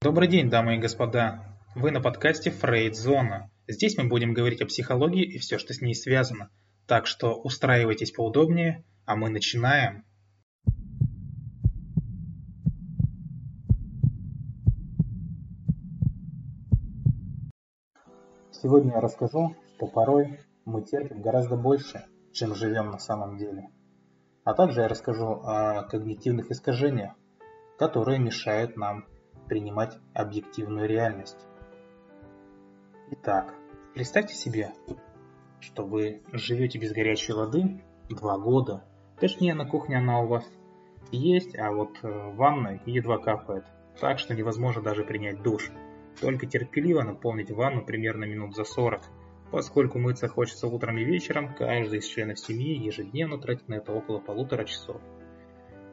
Добрый день, дамы и господа. Вы на подкасте Фрейд Зона. Здесь мы будем говорить о психологии и все, что с ней связано. Так что устраивайтесь поудобнее, а мы начинаем. Сегодня я расскажу, что порой мы терпим гораздо больше, чем живем на самом деле. А также я расскажу о когнитивных искажениях, которые мешают нам принимать объективную реальность. Итак, представьте себе, что вы живете без горячей воды два года. Точнее, на кухне она у вас есть, а вот э, в едва капает. Так что невозможно даже принять душ. Только терпеливо наполнить ванну примерно минут за 40, поскольку мыться хочется утром и вечером, каждый из членов семьи ежедневно тратит на это около полутора часов.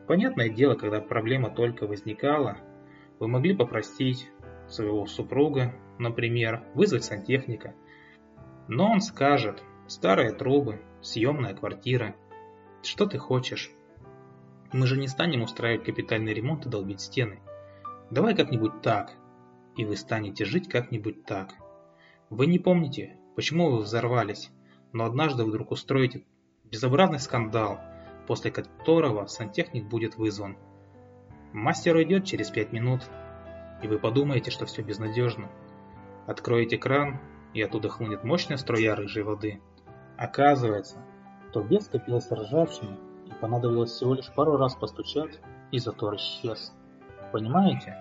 Понятное дело, когда проблема только возникала, вы могли попросить своего супруга, например, вызвать сантехника. Но он скажет, старые трубы, съемная квартира, что ты хочешь? Мы же не станем устраивать капитальный ремонт и долбить стены. Давай как-нибудь так, и вы станете жить как-нибудь так. Вы не помните, почему вы взорвались, но однажды вдруг устроите безобразный скандал, после которого сантехник будет вызван. Мастер уйдет через пять минут, и вы подумаете, что все безнадежно. Откроете кран, и оттуда хлынет мощная струя рыжей воды. Оказывается, то без скопилась ржавчина, и понадобилось всего лишь пару раз постучать, и затор исчез. Понимаете?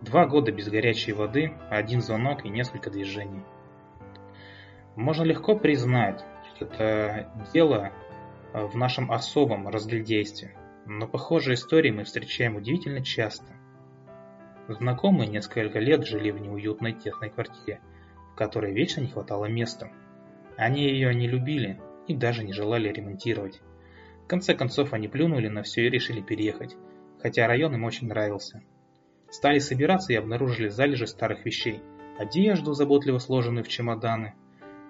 Два года без горячей воды, один звонок и несколько движений. Можно легко признать, что это дело в нашем особом разглядействе, но похожие истории мы встречаем удивительно часто. Знакомые несколько лет жили в неуютной тесной квартире, в которой вечно не хватало места. Они ее не любили и даже не желали ремонтировать. В конце концов они плюнули на все и решили переехать, хотя район им очень нравился. Стали собираться и обнаружили залежи старых вещей. Одежду, заботливо сложенную в чемоданы,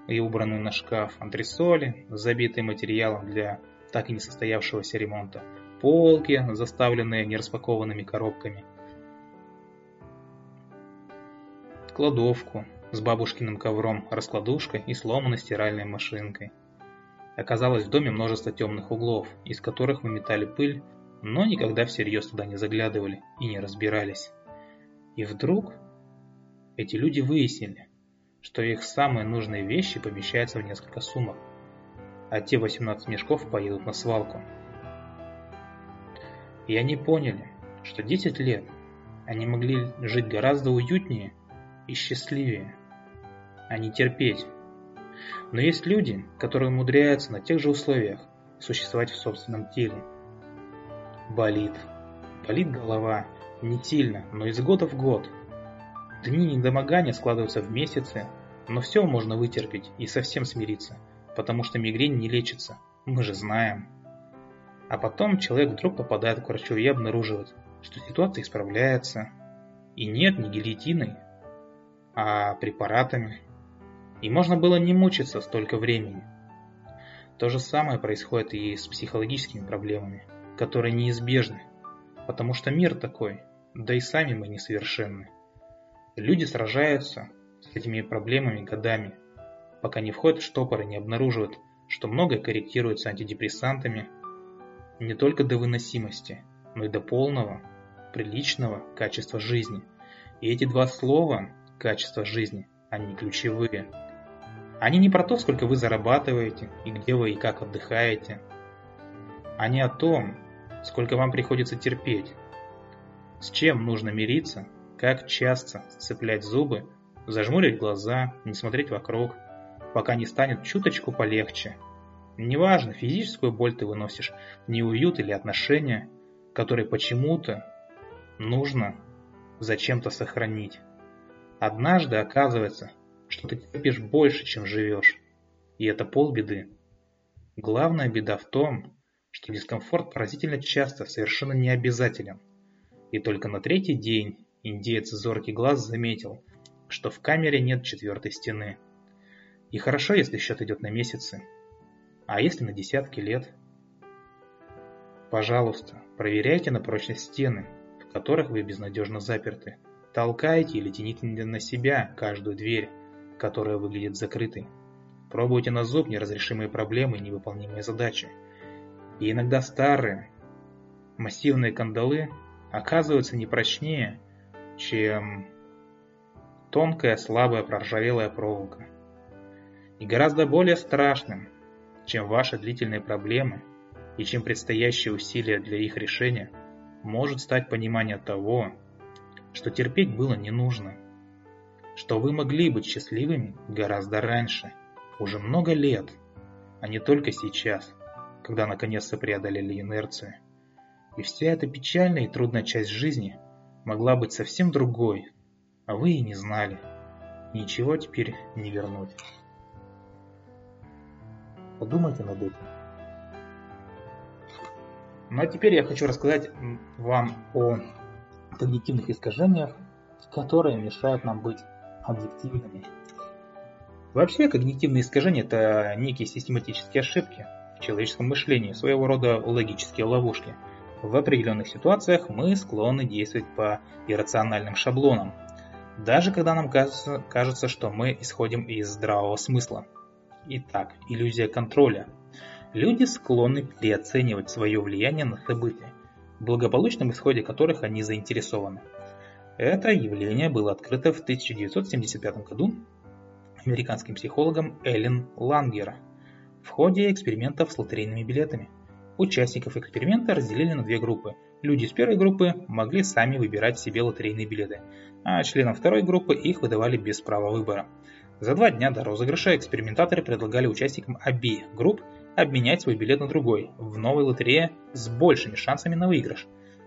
и убранную на шкаф, антресоли, забитые материалом для так и не состоявшегося ремонта, полки, заставленные нераспакованными коробками, кладовку с бабушкиным ковром, раскладушкой и сломанной стиральной машинкой. Оказалось в доме множество темных углов, из которых выметали пыль но никогда всерьез туда не заглядывали и не разбирались. И вдруг эти люди выяснили, что их самые нужные вещи помещаются в несколько сумок, а те 18 мешков поедут на свалку. И они поняли, что 10 лет они могли жить гораздо уютнее и счастливее, а не терпеть. Но есть люди, которые умудряются на тех же условиях существовать в собственном теле – Болит. Болит голова. Не сильно, но из года в год. Дни недомогания складываются в месяцы, но все можно вытерпеть и совсем смириться, потому что мигрень не лечится, мы же знаем. А потом человек вдруг попадает к врачу и обнаруживает, что ситуация исправляется. И нет не гильотиной, а препаратами. И можно было не мучиться столько времени. То же самое происходит и с психологическими проблемами которые неизбежны, потому что мир такой, да и сами мы несовершенны. Люди сражаются с этими проблемами годами, пока не входят в штопор и не обнаруживают, что многое корректируется антидепрессантами не только до выносимости, но и до полного, приличного качества жизни. И эти два слова «качество жизни», они ключевые. Они не про то, сколько вы зарабатываете, и где вы и как отдыхаете. Они о том, сколько вам приходится терпеть, с чем нужно мириться, как часто сцеплять зубы, зажмурить глаза, не смотреть вокруг, пока не станет чуточку полегче. Неважно, физическую боль ты выносишь, неуют или отношения, которые почему-то нужно зачем-то сохранить. Однажды оказывается, что ты терпишь больше, чем живешь. И это полбеды. Главная беда в том, что дискомфорт поразительно часто совершенно не обязателен. И только на третий день индеец зоркий глаз заметил, что в камере нет четвертой стены. И хорошо, если счет идет на месяцы. А если на десятки лет? Пожалуйста, проверяйте на прочность стены, в которых вы безнадежно заперты. толкайте или тяните на себя каждую дверь, которая выглядит закрытой. Пробуйте на зуб неразрешимые проблемы и невыполнимые задачи. И иногда старые, массивные кандалы оказываются не прочнее, чем тонкая, слабая, проржавелая проволока. И гораздо более страшным, чем ваши длительные проблемы и чем предстоящие усилия для их решения, может стать понимание того, что терпеть было не нужно, что вы могли быть счастливыми гораздо раньше, уже много лет, а не только сейчас, когда наконец-то преодолели инерцию. И вся эта печальная и трудная часть жизни могла быть совсем другой, а вы и не знали. Ничего теперь не вернуть. Подумайте над этим. Ну а теперь я хочу рассказать вам о когнитивных искажениях, которые мешают нам быть объективными. Вообще, когнитивные искажения – это некие систематические ошибки в человеческом мышлении, своего рода логические ловушки. В определенных ситуациях мы склонны действовать по иррациональным шаблонам, даже когда нам кажется, кажется, что мы исходим из здравого смысла. Итак, иллюзия контроля. Люди склонны переоценивать свое влияние на события, в благополучном исходе которых они заинтересованы. Это явление было открыто в 1975 году американским психологом Эллен Лангер в ходе экспериментов с лотерейными билетами. Участников эксперимента разделили на две группы. Люди из первой группы могли сами выбирать себе лотерейные билеты, а членам второй группы их выдавали без права выбора. За два дня до розыгрыша экспериментаторы предлагали участникам обеих групп обменять свой билет на другой, в новой лотерее с большими шансами на выигрыш.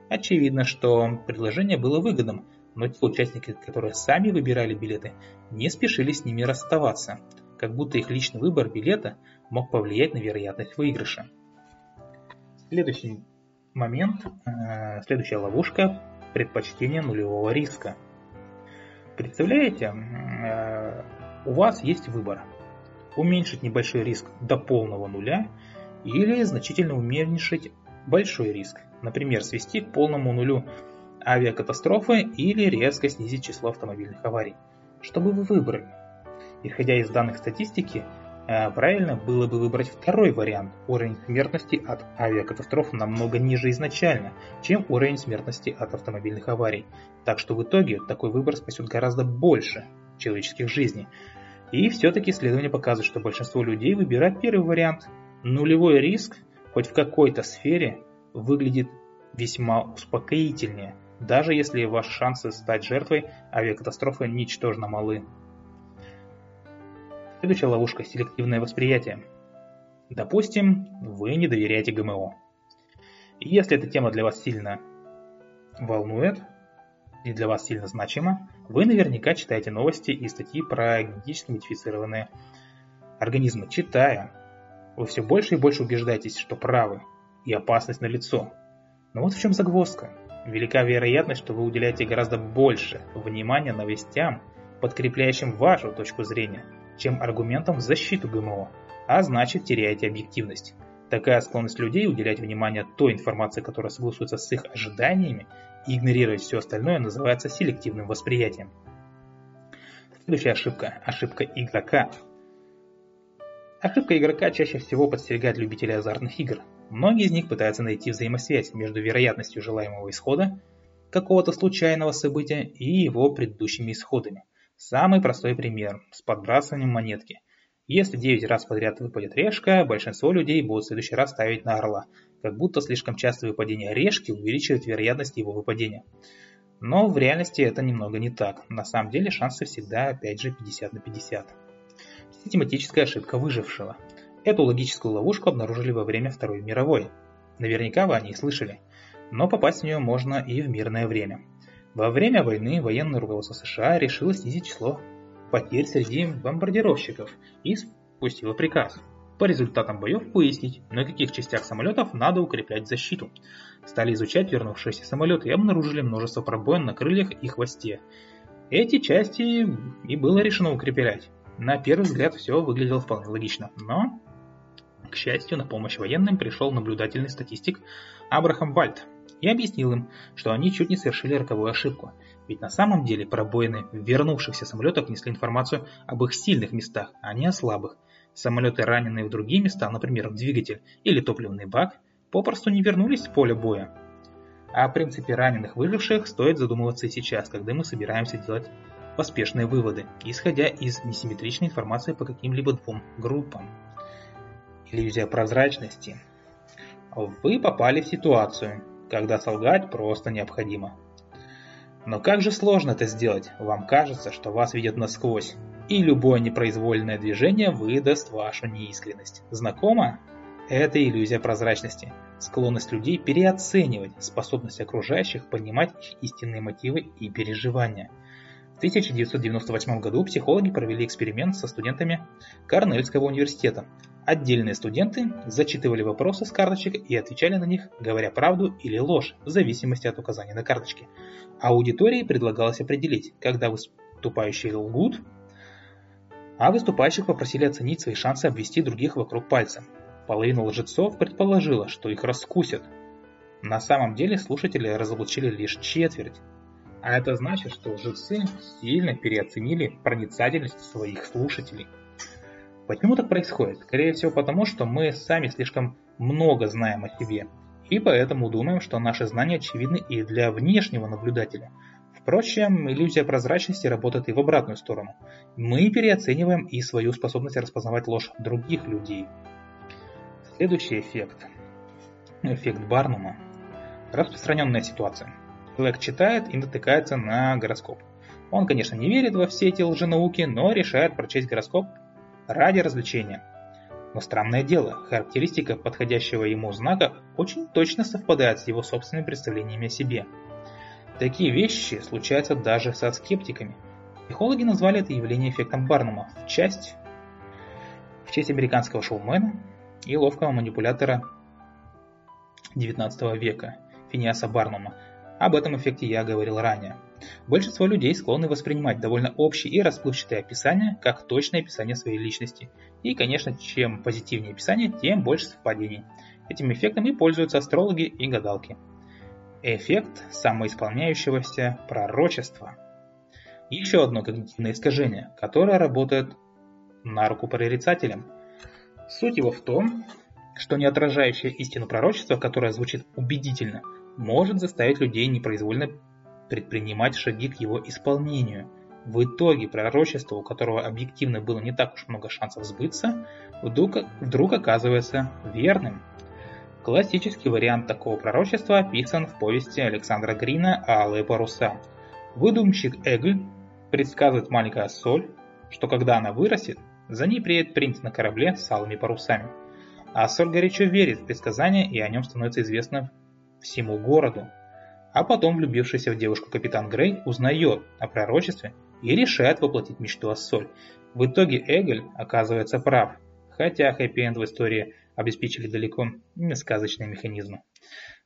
Очевидно, что предложение было выгодным, но те участники, которые сами выбирали билеты, не спешили с ними расставаться, как будто их личный выбор билета мог повлиять на вероятность выигрыша. Следующий момент, э, следующая ловушка – предпочтение нулевого риска – Представляете, у вас есть выбор. Уменьшить небольшой риск до полного нуля или значительно уменьшить большой риск. Например, свести к полному нулю авиакатастрофы или резко снизить число автомобильных аварий. Что бы вы выбрали? Исходя из данных статистики, Э, правильно было бы выбрать второй вариант. Уровень смертности от авиакатастроф намного ниже изначально, чем уровень смертности от автомобильных аварий. Так что в итоге такой выбор спасет гораздо больше человеческих жизней. И все-таки исследования показывают, что большинство людей выбирают первый вариант. Нулевой риск, хоть в какой-то сфере, выглядит весьма успокоительнее, даже если ваши шансы стать жертвой авиакатастрофы ничтожно малы. Следующая ловушка – селективное восприятие. Допустим, вы не доверяете ГМО. Если эта тема для вас сильно волнует и для вас сильно значима, вы наверняка читаете новости и статьи про генетически модифицированные организмы. Читая, вы все больше и больше убеждаетесь, что правы и опасность налицо. Но вот в чем загвоздка. Велика вероятность, что вы уделяете гораздо больше внимания новостям, подкрепляющим вашу точку зрения – чем аргументом в защиту ГМО, а значит теряете объективность. Такая склонность людей уделять внимание той информации, которая согласуется с их ожиданиями, и игнорировать все остальное, называется селективным восприятием. Следующая ошибка – ошибка игрока. Ошибка игрока чаще всего подстерегает любителей азартных игр. Многие из них пытаются найти взаимосвязь между вероятностью желаемого исхода какого-то случайного события и его предыдущими исходами – Самый простой пример с подбрасыванием монетки. Если 9 раз подряд выпадет решка, большинство людей будут в следующий раз ставить на орла, как будто слишком частое выпадение решки увеличивает вероятность его выпадения. Но в реальности это немного не так. На самом деле шансы всегда опять же 50 на 50. Систематическая ошибка выжившего. Эту логическую ловушку обнаружили во время Второй мировой. Наверняка вы о ней слышали. Но попасть в нее можно и в мирное время. Во время войны военное руководство США решило снизить число потерь среди бомбардировщиков и спустило приказ. По результатам боев выяснить, на каких частях самолетов надо укреплять защиту. Стали изучать вернувшиеся самолеты и обнаружили множество пробоин на крыльях и хвосте. Эти части и было решено укреплять. На первый взгляд все выглядело вполне логично, но, к счастью, на помощь военным пришел наблюдательный статистик Абрахам Вальд, и объяснил им, что они чуть не совершили роковую ошибку. Ведь на самом деле пробоины в вернувшихся самолетах несли информацию об их сильных местах, а не о слабых. Самолеты, раненые в другие места, например, в двигатель или топливный бак, попросту не вернулись с поля боя. О принципе раненых выживших стоит задумываться и сейчас, когда мы собираемся делать поспешные выводы, исходя из несимметричной информации по каким-либо двум группам. Иллюзия прозрачности. Вы попали в ситуацию, когда солгать просто необходимо. Но как же сложно это сделать? Вам кажется, что вас видят насквозь, и любое непроизвольное движение выдаст вашу неискренность. Знакомо? Это иллюзия прозрачности, склонность людей переоценивать способность окружающих понимать их истинные мотивы и переживания. В 1998 году психологи провели эксперимент со студентами Корнельского университета. Отдельные студенты зачитывали вопросы с карточек и отвечали на них, говоря правду или ложь, в зависимости от указаний на карточке. Аудитории предлагалось определить, когда выступающие лгут, а выступающих попросили оценить свои шансы обвести других вокруг пальца. Половина лжецов предположила, что их раскусят. На самом деле слушатели разоблачили лишь четверть. А это значит, что лжецы сильно переоценили проницательность своих слушателей. Почему так происходит? Скорее всего потому, что мы сами слишком много знаем о себе, и поэтому думаем, что наши знания очевидны и для внешнего наблюдателя – Впрочем, иллюзия прозрачности работает и в обратную сторону. Мы переоцениваем и свою способность распознавать ложь других людей. Следующий эффект. Эффект Барнума. Распространенная ситуация. Человек читает и натыкается на гороскоп. Он, конечно, не верит во все эти лженауки, но решает прочесть гороскоп ради развлечения. Но странное дело, характеристика подходящего ему знака очень точно совпадает с его собственными представлениями о себе – Такие вещи случаются даже со скептиками. Психологи назвали это явление эффектом Барнума в честь, в честь американского шоумена и ловкого манипулятора XIX века Финиаса Барнума. Об этом эффекте я говорил ранее. Большинство людей склонны воспринимать довольно общие и расплывчатые описания как точное описание своей личности. И, конечно, чем позитивнее описание, тем больше совпадений. Этим эффектом и пользуются астрологи и гадалки. Эффект самоисполняющегося пророчества. Еще одно когнитивное искажение, которое работает на руку прорицателям. Суть его в том, что не отражающее истину пророчество, которое звучит убедительно, может заставить людей непроизвольно предпринимать шаги к его исполнению. В итоге пророчество, у которого объективно было не так уж много шансов сбыться, вдруг, вдруг оказывается верным. Классический вариант такого пророчества описан в повести Александра Грина «Алые паруса». Выдумщик Эгль предсказывает маленькая соль, что когда она вырастет, за ней приедет принц на корабле с алыми парусами. А соль горячо верит в предсказание и о нем становится известно всему городу. А потом влюбившийся в девушку капитан Грей узнает о пророчестве и решает воплотить мечту о соль. В итоге Эгель оказывается прав, хотя хэппи-энд в истории обеспечили далеко не сказочные механизмы.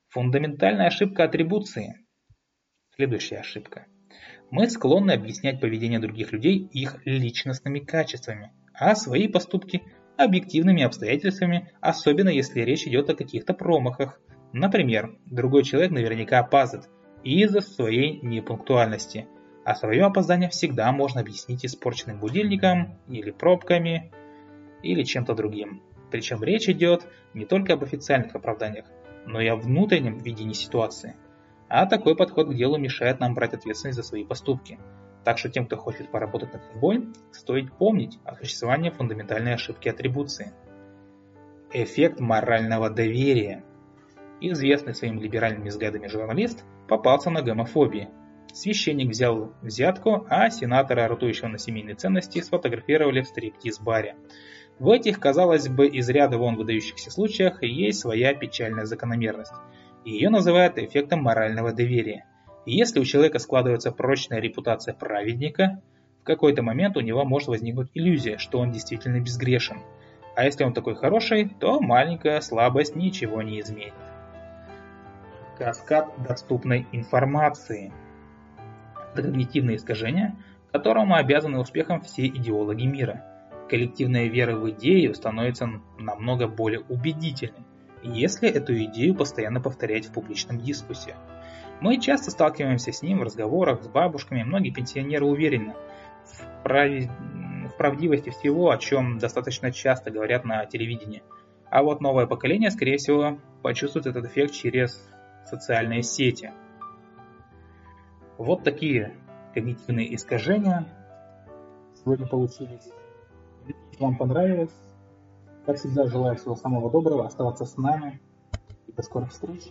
Фундаментальная ошибка атрибуции. Следующая ошибка. Мы склонны объяснять поведение других людей их личностными качествами, а свои поступки объективными обстоятельствами, особенно если речь идет о каких-то промахах. Например, другой человек наверняка опаздывает из-за своей непунктуальности, а свое опоздание всегда можно объяснить испорченным будильником или пробками или чем-то другим. Причем речь идет не только об официальных оправданиях, но и о внутреннем видении ситуации. А такой подход к делу мешает нам брать ответственность за свои поступки. Так что тем, кто хочет поработать над собой, стоит помнить о существовании фундаментальной ошибки атрибуции. Эффект морального доверия. Известный своими либеральными взглядами журналист попался на гомофобии. Священник взял взятку, а сенатора, ротующего на семейные ценности, сфотографировали в стриптиз-баре. В этих, казалось бы, из ряда вон выдающихся случаях есть своя печальная закономерность. Ее называют эффектом морального доверия. Если у человека складывается прочная репутация праведника, в какой-то момент у него может возникнуть иллюзия, что он действительно безгрешен. А если он такой хороший, то маленькая слабость ничего не изменит. Каскад доступной информации. Это когнитивное искажение, которому обязаны успехом все идеологи мира – коллективная вера в идею становится намного более убедительной, если эту идею постоянно повторять в публичном дискуссии. Мы часто сталкиваемся с ним в разговорах с бабушками. Многие пенсионеры уверены в, прав... в правдивости всего, о чем достаточно часто говорят на телевидении. А вот новое поколение, скорее всего, почувствует этот эффект через социальные сети. Вот такие когнитивные искажения сегодня получились. Если вам понравилось, как всегда, желаю всего самого доброго, оставаться с нами и до скорых встреч.